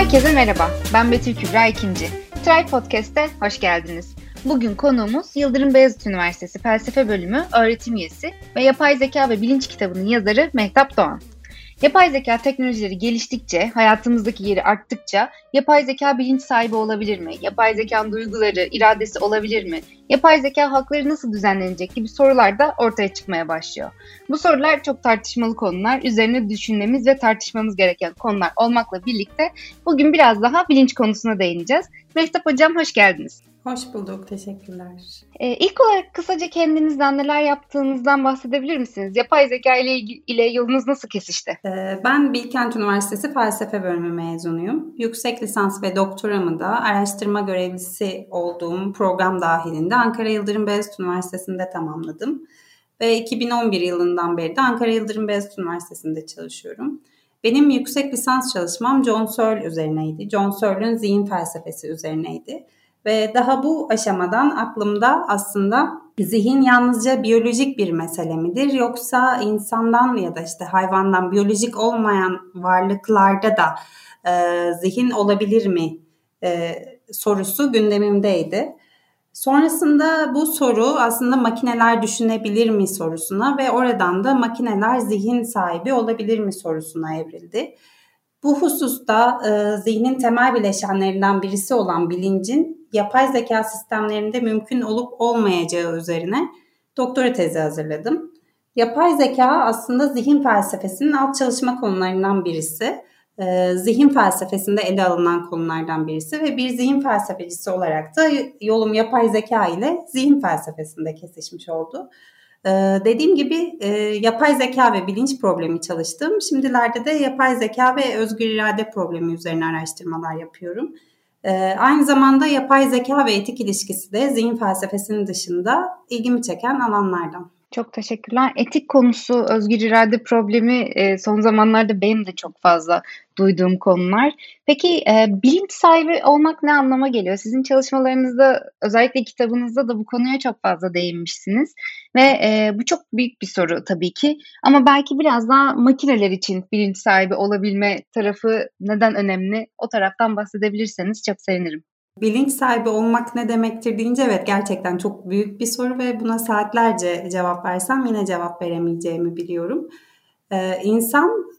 Herkese merhaba, ben Betül Kübra İkinci. Try Podcast'te hoş geldiniz. Bugün konuğumuz Yıldırım Beyazıt Üniversitesi Felsefe Bölümü öğretim üyesi ve Yapay Zeka ve Bilinç kitabının yazarı Mehtap Doğan. Yapay zeka teknolojileri geliştikçe, hayatımızdaki yeri arttıkça yapay zeka bilinç sahibi olabilir mi? Yapay zekanın duyguları, iradesi olabilir mi? Yapay zeka hakları nasıl düzenlenecek gibi sorular da ortaya çıkmaya başlıyor. Bu sorular çok tartışmalı konular, üzerine düşünmemiz ve tartışmamız gereken konular olmakla birlikte bugün biraz daha bilinç konusuna değineceğiz. Mehtap Hocam hoş geldiniz. Hoş bulduk, teşekkürler. Ee, ilk olarak kısaca kendinizden neler yaptığınızdan bahsedebilir misiniz? Yapay zeka ile, ile yolunuz nasıl kesişti? Ee, ben Bilkent Üniversitesi Felsefe Bölümü mezunuyum. Yüksek lisans ve doktoramı da araştırma görevlisi olduğum program dahilinde Ankara Yıldırım Beyazıt Üniversitesi'nde tamamladım. Ve 2011 yılından beri de Ankara Yıldırım Beyazıt Üniversitesi'nde çalışıyorum. Benim yüksek lisans çalışmam John Searle üzerineydi. John Searle'ün zihin felsefesi üzerineydi. Ve daha bu aşamadan aklımda aslında zihin yalnızca biyolojik bir mesele midir yoksa insandan ya da işte hayvandan biyolojik olmayan varlıklarda da e, zihin olabilir mi e, sorusu gündemimdeydi. Sonrasında bu soru aslında makineler düşünebilir mi sorusuna ve oradan da makineler zihin sahibi olabilir mi sorusuna evrildi. Bu hususta e, zihnin temel bileşenlerinden birisi olan bilincin yapay zeka sistemlerinde mümkün olup olmayacağı üzerine doktora tezi hazırladım. Yapay zeka aslında zihin felsefesinin alt çalışma konularından birisi. E, zihin felsefesinde ele alınan konulardan birisi ve bir zihin felsefecisi olarak da yolum yapay zeka ile zihin felsefesinde kesişmiş oldu. Ee, dediğim gibi e, yapay zeka ve bilinç problemi çalıştım. Şimdilerde de yapay zeka ve özgür irade problemi üzerine araştırmalar yapıyorum. Ee, aynı zamanda yapay zeka ve etik ilişkisi de zihin felsefesinin dışında ilgimi çeken alanlardan. Çok teşekkürler. Etik konusu, özgür irade problemi e, son zamanlarda benim de çok fazla duyduğum konular. Peki e, bilinç sahibi olmak ne anlama geliyor? Sizin çalışmalarınızda özellikle kitabınızda da bu konuya çok fazla değinmişsiniz. Ve e, bu çok büyük bir soru tabii ki. Ama belki biraz daha makineler için bilinç sahibi olabilme tarafı neden önemli? O taraftan bahsedebilirseniz çok sevinirim. Bilinç sahibi olmak ne demektir deyince evet gerçekten çok büyük bir soru ve buna saatlerce cevap versem yine cevap veremeyeceğimi biliyorum. Ee, insan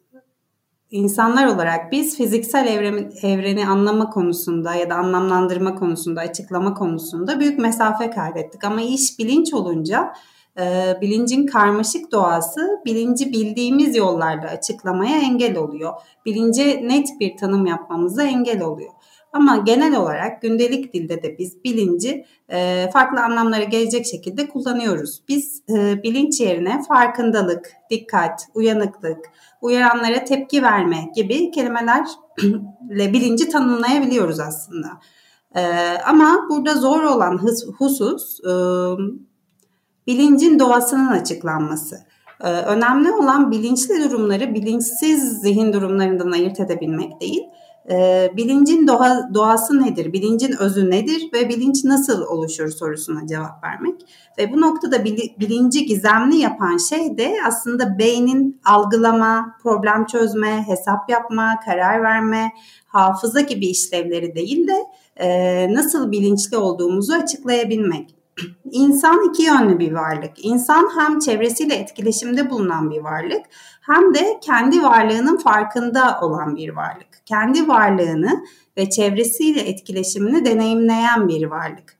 insanlar olarak biz fiziksel evreni, evreni anlama konusunda ya da anlamlandırma konusunda, açıklama konusunda büyük mesafe kaydettik. Ama iş bilinç olunca e, bilincin karmaşık doğası bilinci bildiğimiz yollarda açıklamaya engel oluyor. Bilince net bir tanım yapmamıza engel oluyor. Ama genel olarak gündelik dilde de biz bilinci e, farklı anlamlara gelecek şekilde kullanıyoruz. Biz e, bilinç yerine farkındalık, dikkat, uyanıklık, uyaranlara tepki verme gibi kelimelerle bilinci tanımlayabiliyoruz aslında. E, ama burada zor olan husus e, bilincin doğasının açıklanması. E, önemli olan bilinçli durumları bilinçsiz zihin durumlarından ayırt edebilmek değil e, bilincin doğa, doğası nedir, bilincin özü nedir ve bilinç nasıl oluşur sorusuna cevap vermek. Ve bu noktada bilinci gizemli yapan şey de aslında beynin algılama, problem çözme, hesap yapma, karar verme, hafıza gibi işlevleri değil de e, nasıl bilinçli olduğumuzu açıklayabilmek. İnsan iki yönlü bir varlık. İnsan hem çevresiyle etkileşimde bulunan bir varlık hem de kendi varlığının farkında olan bir varlık kendi varlığını ve çevresiyle etkileşimini deneyimleyen bir varlık.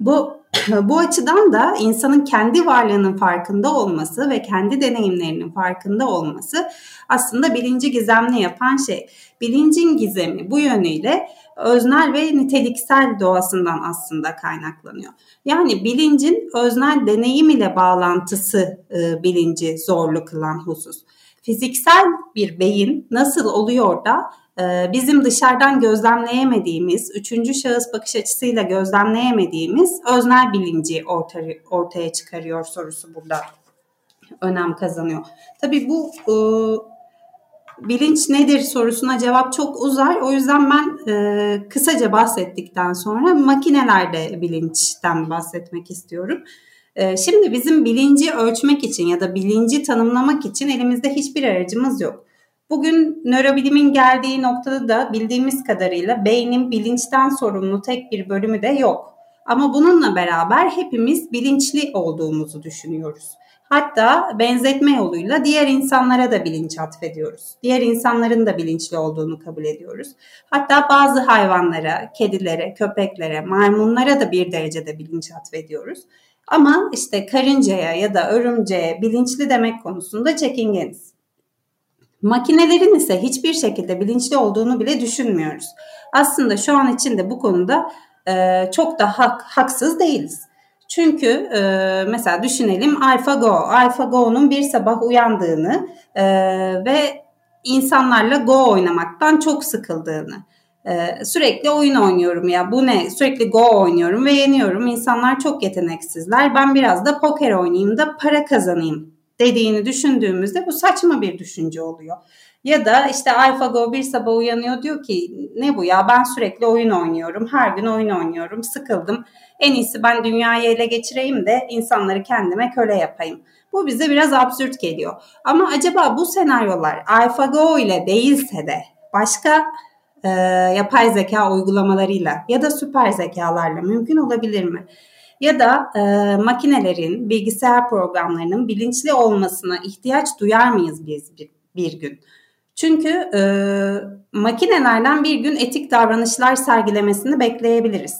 Bu bu açıdan da insanın kendi varlığının farkında olması ve kendi deneyimlerinin farkında olması aslında bilinci gizemli yapan şey. Bilincin gizemi bu yönüyle öznel ve niteliksel doğasından aslında kaynaklanıyor. Yani bilincin öznel deneyim ile bağlantısı e, bilinci zorlu kılan husus fiziksel bir beyin nasıl oluyor da e, bizim dışarıdan gözlemleyemediğimiz, üçüncü şahıs bakış açısıyla gözlemleyemediğimiz öznel bilinci ortaya, çıkarıyor sorusu burada önem kazanıyor. Tabii bu e, bilinç nedir sorusuna cevap çok uzar. O yüzden ben e, kısaca bahsettikten sonra makinelerde bilinçten bahsetmek istiyorum. Ee, şimdi bizim bilinci ölçmek için ya da bilinci tanımlamak için elimizde hiçbir aracımız yok. Bugün nörobilimin geldiği noktada da bildiğimiz kadarıyla beynin bilinçten sorumlu tek bir bölümü de yok. Ama bununla beraber hepimiz bilinçli olduğumuzu düşünüyoruz. Hatta benzetme yoluyla diğer insanlara da bilinç atfediyoruz. Diğer insanların da bilinçli olduğunu kabul ediyoruz. Hatta bazı hayvanlara, kedilere, köpeklere, maymunlara da bir derecede bilinç atfediyoruz. Ama işte karıncaya ya da örümceğe bilinçli demek konusunda çekingeniz. Makinelerin ise hiçbir şekilde bilinçli olduğunu bile düşünmüyoruz. Aslında şu an için de bu konuda e, çok da hak, haksız değiliz. Çünkü e, mesela düşünelim AlphaGo. AlphaGo'nun bir sabah uyandığını e, ve insanlarla Go oynamaktan çok sıkıldığını. E, sürekli oyun oynuyorum ya bu ne sürekli Go oynuyorum ve yeniyorum. İnsanlar çok yeteneksizler. Ben biraz da poker oynayayım da para kazanayım dediğini düşündüğümüzde bu saçma bir düşünce oluyor. Ya da işte AlphaGo bir sabah uyanıyor diyor ki ne bu ya ben sürekli oyun oynuyorum. Her gün oyun oynuyorum. Sıkıldım. En iyisi ben dünyayı ele geçireyim de insanları kendime köle yapayım. Bu bize biraz absürt geliyor. Ama acaba bu senaryolar AlphaGo ile değilse de başka e, yapay zeka uygulamalarıyla ya da süper zekalarla mümkün olabilir mi? Ya da e, makinelerin, bilgisayar programlarının bilinçli olmasına ihtiyaç duyar mıyız biz bir, bir gün? Çünkü e, makinelerden bir gün etik davranışlar sergilemesini bekleyebiliriz.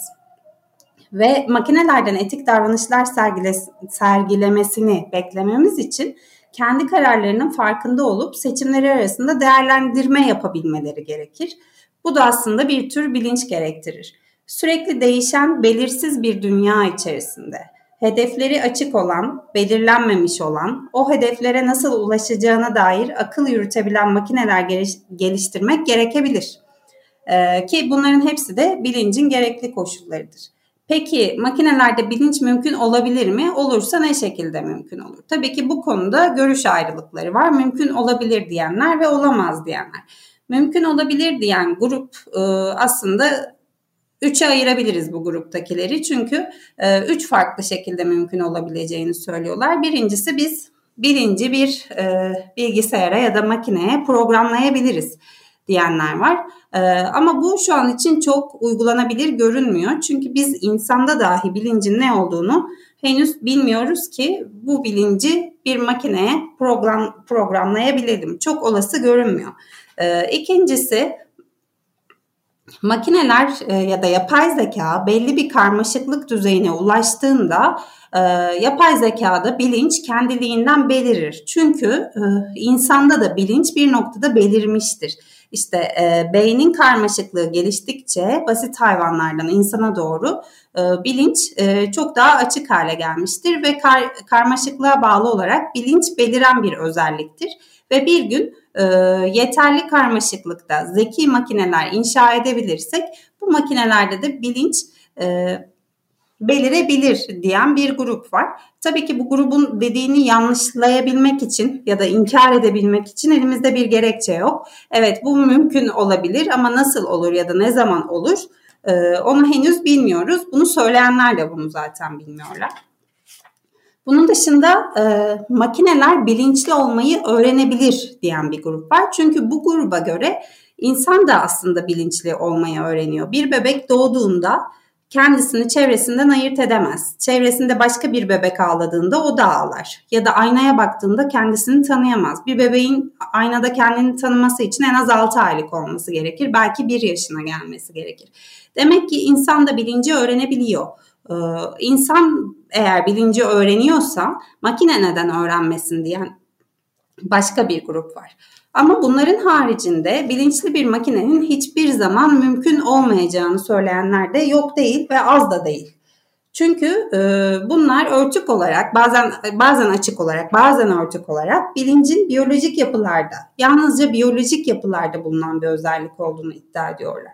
Ve makinelerden etik davranışlar sergile, sergilemesini beklememiz için kendi kararlarının farkında olup seçimleri arasında değerlendirme yapabilmeleri gerekir. Bu da aslında bir tür bilinç gerektirir. Sürekli değişen, belirsiz bir dünya içerisinde hedefleri açık olan, belirlenmemiş olan, o hedeflere nasıl ulaşacağına dair akıl yürütebilen makineler geliştirmek gerekebilir. Ee, ki bunların hepsi de bilincin gerekli koşullarıdır. Peki makinelerde bilinç mümkün olabilir mi? Olursa ne şekilde mümkün olur? Tabii ki bu konuda görüş ayrılıkları var. Mümkün olabilir diyenler ve olamaz diyenler. Mümkün olabilir diyen grup e, aslında Üçe ayırabiliriz bu gruptakileri çünkü e, üç farklı şekilde mümkün olabileceğini söylüyorlar. Birincisi biz bilinci bir e, bilgisayara ya da makineye programlayabiliriz diyenler var. Ama bu şu an için çok uygulanabilir görünmüyor. Çünkü biz insanda dahi bilincin ne olduğunu henüz bilmiyoruz ki bu bilinci bir makineye program programlayabilelim. Çok olası görünmüyor. E, ikincisi Makineler e, ya da yapay zeka belli bir karmaşıklık düzeyine ulaştığında e, yapay zekada bilinç kendiliğinden belirir. Çünkü e, insanda da bilinç bir noktada belirmiştir. İşte e, beynin karmaşıklığı geliştikçe basit hayvanlardan insana doğru e, bilinç e, çok daha açık hale gelmiştir ve kar, karmaşıklığa bağlı olarak bilinç beliren bir özelliktir. Ve bir gün e, yeterli karmaşıklıkta zeki makineler inşa edebilirsek bu makinelerde de bilinç e, belirebilir diyen bir grup var. Tabii ki bu grubun dediğini yanlışlayabilmek için ya da inkar edebilmek için elimizde bir gerekçe yok. Evet bu mümkün olabilir ama nasıl olur ya da ne zaman olur e, onu henüz bilmiyoruz. Bunu söyleyenler de bunu zaten bilmiyorlar. Bunun dışında e, makineler bilinçli olmayı öğrenebilir diyen bir grup var. Çünkü bu gruba göre insan da aslında bilinçli olmayı öğreniyor. Bir bebek doğduğunda kendisini çevresinden ayırt edemez. Çevresinde başka bir bebek ağladığında o da ağlar. Ya da aynaya baktığında kendisini tanıyamaz. Bir bebeğin aynada kendini tanıması için en az 6 aylık olması gerekir. Belki 1 yaşına gelmesi gerekir. Demek ki insan da bilinci öğrenebiliyor. Ee, insan eğer bilinci öğreniyorsa makine neden öğrenmesin diyen başka bir grup var. Ama bunların haricinde bilinçli bir makinenin hiçbir zaman mümkün olmayacağını söyleyenler de yok değil ve az da değil. Çünkü e, bunlar örtük olarak bazen bazen açık olarak bazen örtük olarak bilincin biyolojik yapılarda yalnızca biyolojik yapılarda bulunan bir özellik olduğunu iddia ediyorlar.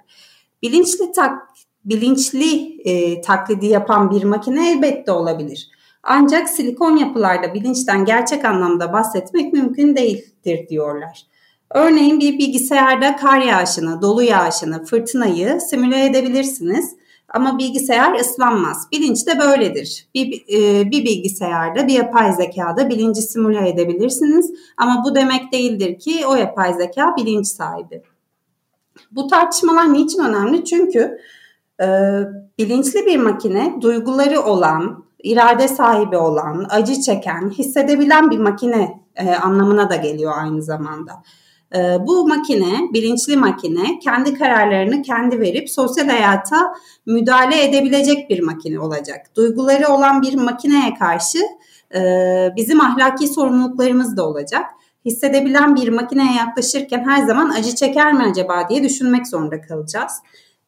Bilinçli tak, bilinçli e, taklidi yapan bir makine elbette olabilir. Ancak silikon yapılarda bilinçten gerçek anlamda bahsetmek mümkün değildir diyorlar. Örneğin bir bilgisayarda kar yağışını, dolu yağışını, fırtınayı simüle edebilirsiniz. Ama bilgisayar ıslanmaz. Bilinç de böyledir. Bir, e, bir bilgisayarda, bir yapay zekada bilinci simüle edebilirsiniz. Ama bu demek değildir ki o yapay zeka bilinç sahibi. Bu tartışmalar niçin önemli? Çünkü e, bilinçli bir makine duyguları olan, irade sahibi olan, acı çeken, hissedebilen bir makine e, anlamına da geliyor aynı zamanda. E, bu makine, bilinçli makine kendi kararlarını kendi verip sosyal hayata müdahale edebilecek bir makine olacak. Duyguları olan bir makineye karşı e, bizim ahlaki sorumluluklarımız da olacak. Hissedebilen bir makineye yaklaşırken her zaman acı çeker mi acaba diye düşünmek zorunda kalacağız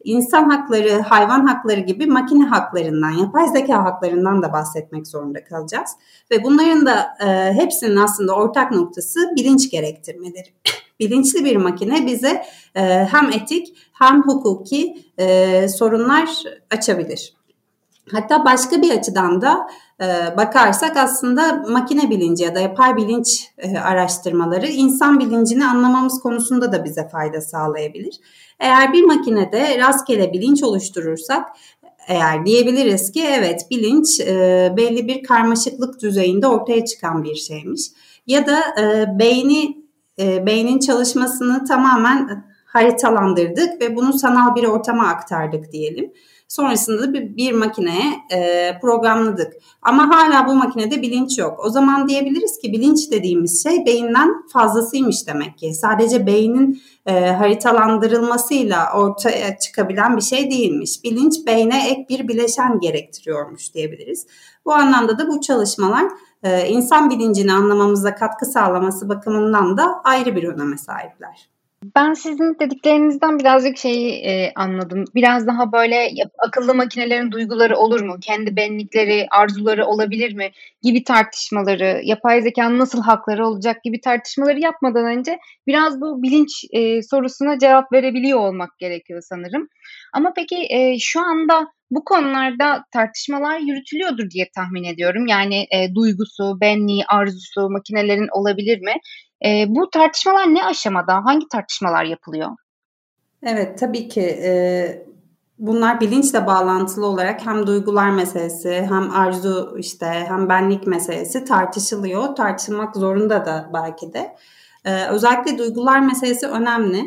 insan hakları, hayvan hakları gibi makine haklarından, yapay zeka haklarından da bahsetmek zorunda kalacağız. Ve bunların da e, hepsinin aslında ortak noktası bilinç gerektirmeleri. Bilinçli bir makine bize e, hem etik hem hukuki e, sorunlar açabilir. Hatta başka bir açıdan da e, bakarsak aslında makine bilinci ya da yapay bilinç e, araştırmaları insan bilincini anlamamız konusunda da bize fayda sağlayabilir. Eğer bir makinede rastgele bilinç oluşturursak eğer diyebiliriz ki evet bilinç e, belli bir karmaşıklık düzeyinde ortaya çıkan bir şeymiş. Ya da e, beyni e, beynin çalışmasını tamamen haritalandırdık ve bunu sanal bir ortama aktardık diyelim. Sonrasında da bir, bir makineye e, programladık. Ama hala bu makinede bilinç yok. O zaman diyebiliriz ki bilinç dediğimiz şey beyinden fazlasıymış demek ki. Sadece beynin e, haritalandırılmasıyla ortaya çıkabilen bir şey değilmiş. Bilinç beyne ek bir bileşen gerektiriyormuş diyebiliriz. Bu anlamda da bu çalışmalar e, insan bilincini anlamamıza katkı sağlaması bakımından da ayrı bir öneme sahipler. Ben sizin dediklerinizden birazcık şeyi e, anladım. Biraz daha böyle akıllı makinelerin duyguları olur mu? Kendi benlikleri, arzuları olabilir mi? Gibi tartışmaları, yapay zekanın nasıl hakları olacak gibi tartışmaları yapmadan önce biraz bu bilinç e, sorusuna cevap verebiliyor olmak gerekiyor sanırım. Ama peki e, şu anda bu konularda tartışmalar yürütülüyordur diye tahmin ediyorum. Yani e, duygusu, benliği, arzusu makinelerin olabilir mi? E, bu tartışmalar ne aşamada? Hangi tartışmalar yapılıyor? Evet tabii ki e, bunlar bilinçle bağlantılı olarak hem duygular meselesi hem arzu işte hem benlik meselesi tartışılıyor. Tartışılmak zorunda da belki de. E, özellikle duygular meselesi önemli.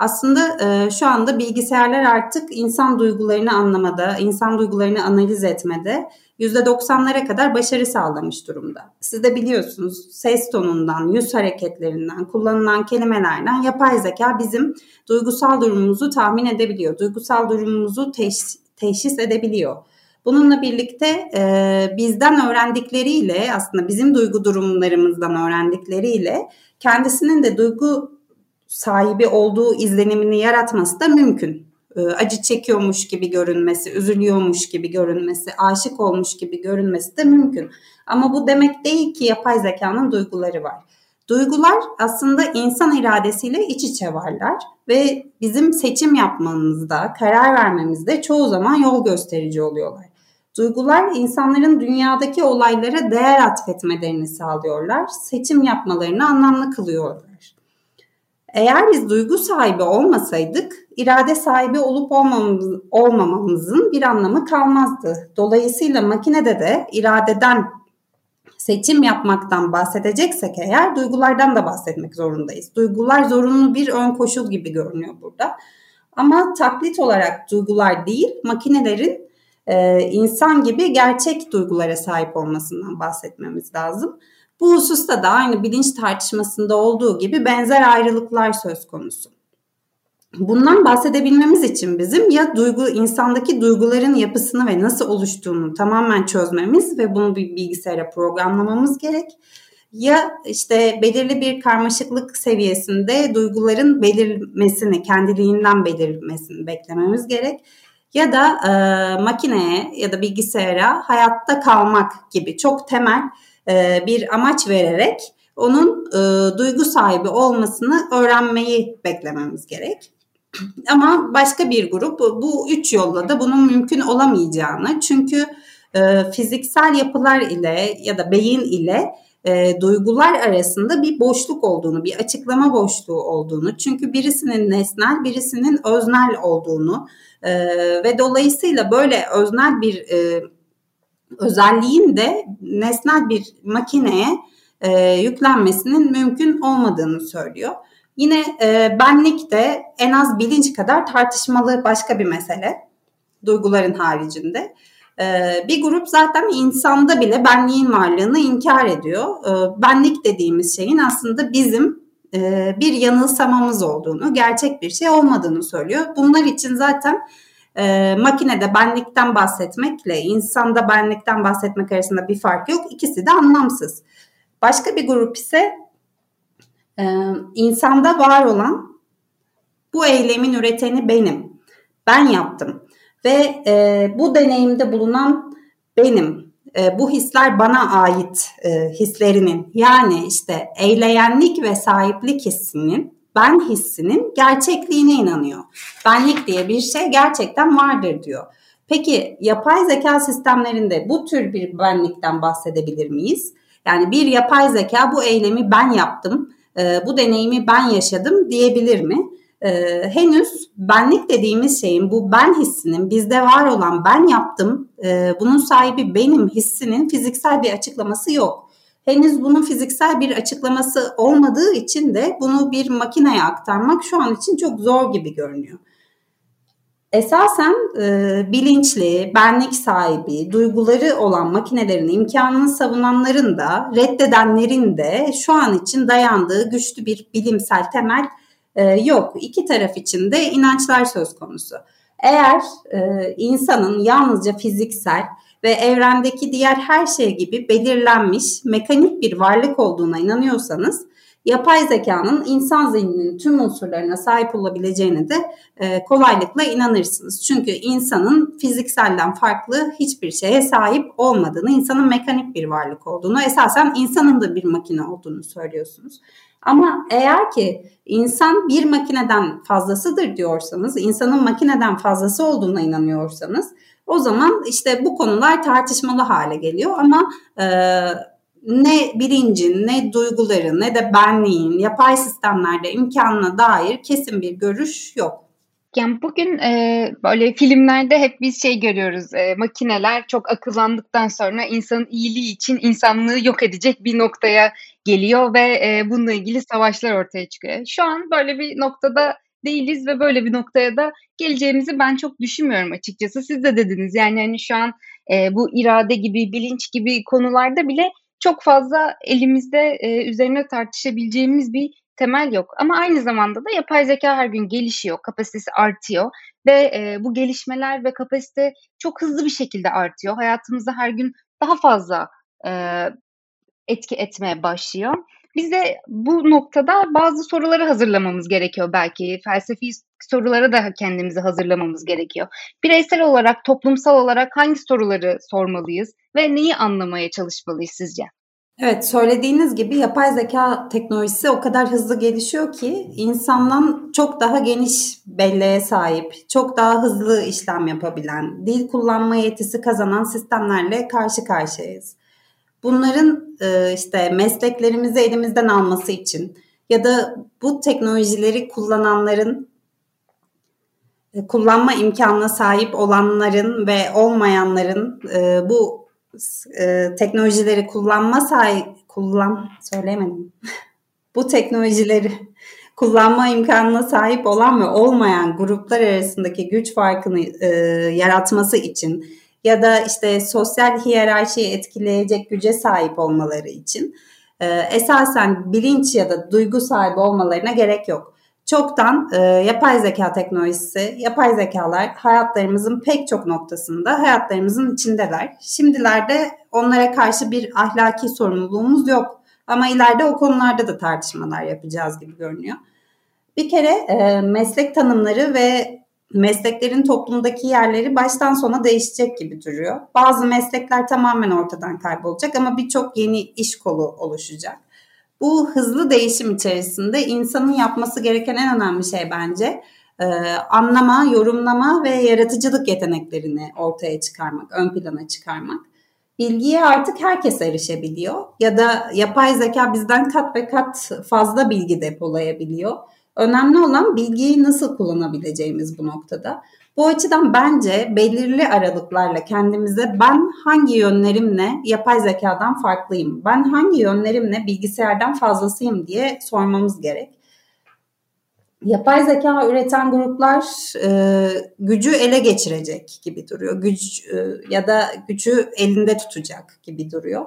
Aslında e, şu anda bilgisayarlar artık insan duygularını anlamada, insan duygularını analiz etmede %90'lara kadar başarı sağlamış durumda. Siz de biliyorsunuz ses tonundan, yüz hareketlerinden, kullanılan kelimelerden yapay zeka bizim duygusal durumumuzu tahmin edebiliyor. Duygusal durumumuzu teş- teşhis edebiliyor. Bununla birlikte e, bizden öğrendikleriyle aslında bizim duygu durumlarımızdan öğrendikleriyle kendisinin de duygu sahibi olduğu izlenimini yaratması da mümkün. E, acı çekiyormuş gibi görünmesi, üzülüyormuş gibi görünmesi, aşık olmuş gibi görünmesi de mümkün. Ama bu demek değil ki yapay zekanın duyguları var. Duygular aslında insan iradesiyle iç içe varlar ve bizim seçim yapmamızda, karar vermemizde çoğu zaman yol gösterici oluyorlar. Duygular insanların dünyadaki olaylara değer atfetmelerini sağlıyorlar, seçim yapmalarını anlamlı kılıyorlar. Eğer biz duygu sahibi olmasaydık irade sahibi olup olmamamız, olmamamızın bir anlamı kalmazdı. Dolayısıyla makinede de iradeden seçim yapmaktan bahsedeceksek eğer duygulardan da bahsetmek zorundayız. Duygular zorunlu bir ön koşul gibi görünüyor burada. Ama taklit olarak duygular değil, makinelerin e, insan gibi gerçek duygulara sahip olmasından bahsetmemiz lazım. Bu hususta da aynı bilinç tartışmasında olduğu gibi benzer ayrılıklar söz konusu. Bundan bahsedebilmemiz için bizim ya duygu insandaki duyguların yapısını ve nasıl oluştuğunu tamamen çözmemiz ve bunu bir bilgisayara programlamamız gerek. Ya işte belirli bir karmaşıklık seviyesinde duyguların belirmesini, kendiliğinden belirmesini beklememiz gerek. Ya da e, makineye ya da bilgisayara hayatta kalmak gibi çok temel e, bir amaç vererek onun e, duygu sahibi olmasını öğrenmeyi beklememiz gerek. Ama başka bir grup bu üç yolla da bunun mümkün olamayacağını çünkü e, fiziksel yapılar ile ya da beyin ile e, duygular arasında bir boşluk olduğunu, bir açıklama boşluğu olduğunu, çünkü birisinin nesnel, birisinin öznel olduğunu e, ve dolayısıyla böyle öznel bir e, özelliğin de nesnel bir makineye e, yüklenmesinin mümkün olmadığını söylüyor. Yine e, benlik de en az bilinç kadar tartışmalı başka bir mesele duyguların haricinde. E, bir grup zaten insanda bile benliğin varlığını inkar ediyor. E, benlik dediğimiz şeyin aslında bizim e, bir yanılsamamız olduğunu, gerçek bir şey olmadığını söylüyor. Bunlar için zaten e, makinede benlikten bahsetmekle insanda benlikten bahsetmek arasında bir fark yok. İkisi de anlamsız. Başka bir grup ise e, insanda var olan bu eylemin üreteni benim. Ben yaptım. Ve e, bu deneyimde bulunan benim. E, bu hisler bana ait e, hislerinin yani işte eyleyenlik ve sahiplik hissinin ben hissinin gerçekliğine inanıyor. Benlik diye bir şey gerçekten vardır diyor. Peki yapay zeka sistemlerinde bu tür bir benlikten bahsedebilir miyiz? Yani bir yapay zeka bu eylemi ben yaptım, e, bu deneyimi ben yaşadım diyebilir mi? E, henüz benlik dediğimiz şeyin bu ben hissinin bizde var olan ben yaptım, e, bunun sahibi benim hissinin fiziksel bir açıklaması yok. Henüz bunun fiziksel bir açıklaması olmadığı için de bunu bir makineye aktarmak şu an için çok zor gibi görünüyor. Esasen e, bilinçli, benlik sahibi, duyguları olan makinelerin imkanını savunanların da reddedenlerin de şu an için dayandığı güçlü bir bilimsel temel e, yok. İki taraf için de inançlar söz konusu. Eğer e, insanın yalnızca fiziksel ve evrendeki diğer her şey gibi belirlenmiş mekanik bir varlık olduğuna inanıyorsanız yapay zekanın insan zihninin tüm unsurlarına sahip olabileceğine de e, kolaylıkla inanırsınız. Çünkü insanın fizikselden farklı hiçbir şeye sahip olmadığını, insanın mekanik bir varlık olduğunu, esasen insanın da bir makine olduğunu söylüyorsunuz. Ama eğer ki insan bir makineden fazlasıdır diyorsanız, insanın makineden fazlası olduğuna inanıyorsanız o zaman işte bu konular tartışmalı hale geliyor ama e, ne bilincin, ne duyguların, ne de benliğin yapay sistemlerde imkanına dair kesin bir görüş yok. Yani bugün e, böyle filmlerde hep biz şey görüyoruz. E, makineler çok akıllandıktan sonra insanın iyiliği için insanlığı yok edecek bir noktaya geliyor ve e, bununla ilgili savaşlar ortaya çıkıyor. Şu an böyle bir noktada değiliz ve böyle bir noktaya da geleceğimizi ben çok düşünmüyorum açıkçası. Siz de dediniz yani hani şu an e, bu irade gibi, bilinç gibi konularda bile çok fazla elimizde e, üzerine tartışabileceğimiz bir temel yok. Ama aynı zamanda da yapay zeka her gün gelişiyor, kapasitesi artıyor ve e, bu gelişmeler ve kapasite çok hızlı bir şekilde artıyor. Hayatımızda her gün daha fazla e, etki etmeye başlıyor. Biz de bu noktada bazı soruları hazırlamamız gerekiyor belki. Felsefi sorulara da kendimizi hazırlamamız gerekiyor. Bireysel olarak, toplumsal olarak hangi soruları sormalıyız ve neyi anlamaya çalışmalıyız sizce? Evet söylediğiniz gibi yapay zeka teknolojisi o kadar hızlı gelişiyor ki insandan çok daha geniş belleğe sahip, çok daha hızlı işlem yapabilen, dil kullanma yetisi kazanan sistemlerle karşı karşıyayız. Bunların e, işte mesleklerimizi elimizden alması için ya da bu teknolojileri kullananların e, kullanma imkanına sahip olanların ve olmayanların e, bu teknolojileri kullanma sahip kullan söyleyemedim. bu teknolojileri kullanma imkanına sahip olan ve olmayan gruplar arasındaki güç farkını e, yaratması için ya da işte sosyal hiyerarşiyi etkileyecek güce sahip olmaları için e, esasen bilinç ya da duygu sahibi olmalarına gerek yok. Çoktan e, yapay zeka teknolojisi, yapay zekalar hayatlarımızın pek çok noktasında hayatlarımızın içindeler. Şimdilerde onlara karşı bir ahlaki sorumluluğumuz yok. Ama ileride o konularda da tartışmalar yapacağız gibi görünüyor. Bir kere e, meslek tanımları ve mesleklerin toplumdaki yerleri baştan sona değişecek gibi duruyor. Bazı meslekler tamamen ortadan kaybolacak ama birçok yeni iş kolu oluşacak. Bu hızlı değişim içerisinde insanın yapması gereken en önemli şey bence e, anlama, yorumlama ve yaratıcılık yeteneklerini ortaya çıkarmak, ön plana çıkarmak. bilgiye artık herkes erişebiliyor ya da yapay zeka bizden kat ve kat fazla bilgi depolayabiliyor. Önemli olan bilgiyi nasıl kullanabileceğimiz bu noktada. Bu açıdan bence belirli aralıklarla kendimize ben hangi yönlerimle yapay zekadan farklıyım, ben hangi yönlerimle bilgisayardan fazlasıyım diye sormamız gerek. Yapay zeka üreten gruplar e, gücü ele geçirecek gibi duruyor. Güç e, ya da gücü elinde tutacak gibi duruyor.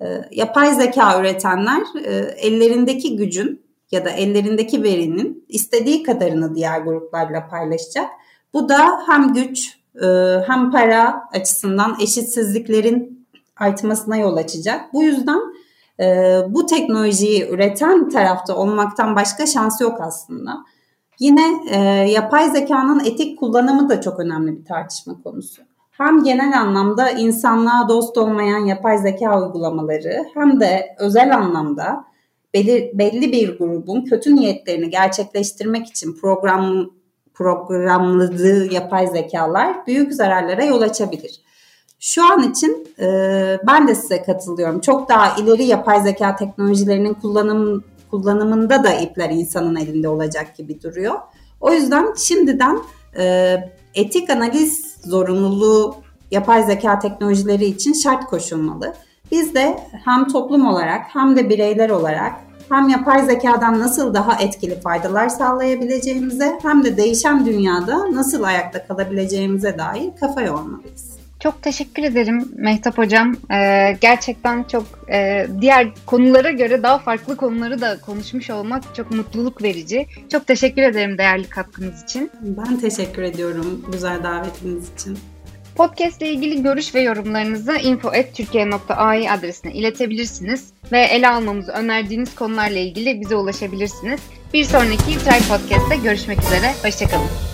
E, yapay zeka üretenler e, ellerindeki gücün ya da ellerindeki verinin istediği kadarını diğer gruplarla paylaşacak. Bu da hem güç e, hem para açısından eşitsizliklerin artmasına yol açacak. Bu yüzden e, bu teknolojiyi üreten tarafta olmaktan başka şansı yok aslında. Yine e, yapay zekanın etik kullanımı da çok önemli bir tartışma konusu. Hem genel anlamda insanlığa dost olmayan yapay zeka uygulamaları hem de özel anlamda belli, belli bir grubun kötü niyetlerini gerçekleştirmek için program programladığı yapay zekalar büyük zararlara yol açabilir. Şu an için e, ben de size katılıyorum. Çok daha ileri yapay zeka teknolojilerinin kullanım kullanımında da ipler insanın elinde olacak gibi duruyor. O yüzden şimdiden e, etik analiz zorunluluğu yapay zeka teknolojileri için şart koşulmalı. Biz de hem toplum olarak hem de bireyler olarak hem yapay zekadan nasıl daha etkili faydalar sağlayabileceğimize hem de değişen dünyada nasıl ayakta kalabileceğimize dair kafa yormalıyız. Çok teşekkür ederim Mehtap Hocam. Ee, gerçekten çok e, diğer konulara göre daha farklı konuları da konuşmuş olmak çok mutluluk verici. Çok teşekkür ederim değerli katkınız için. Ben teşekkür ediyorum güzel davetiniz için. Podcast ile ilgili görüş ve yorumlarınızı info.türkiye.ai adresine iletebilirsiniz ve ele almamızı önerdiğiniz konularla ilgili bize ulaşabilirsiniz. Bir sonraki Try Podcast'te görüşmek üzere, hoşçakalın.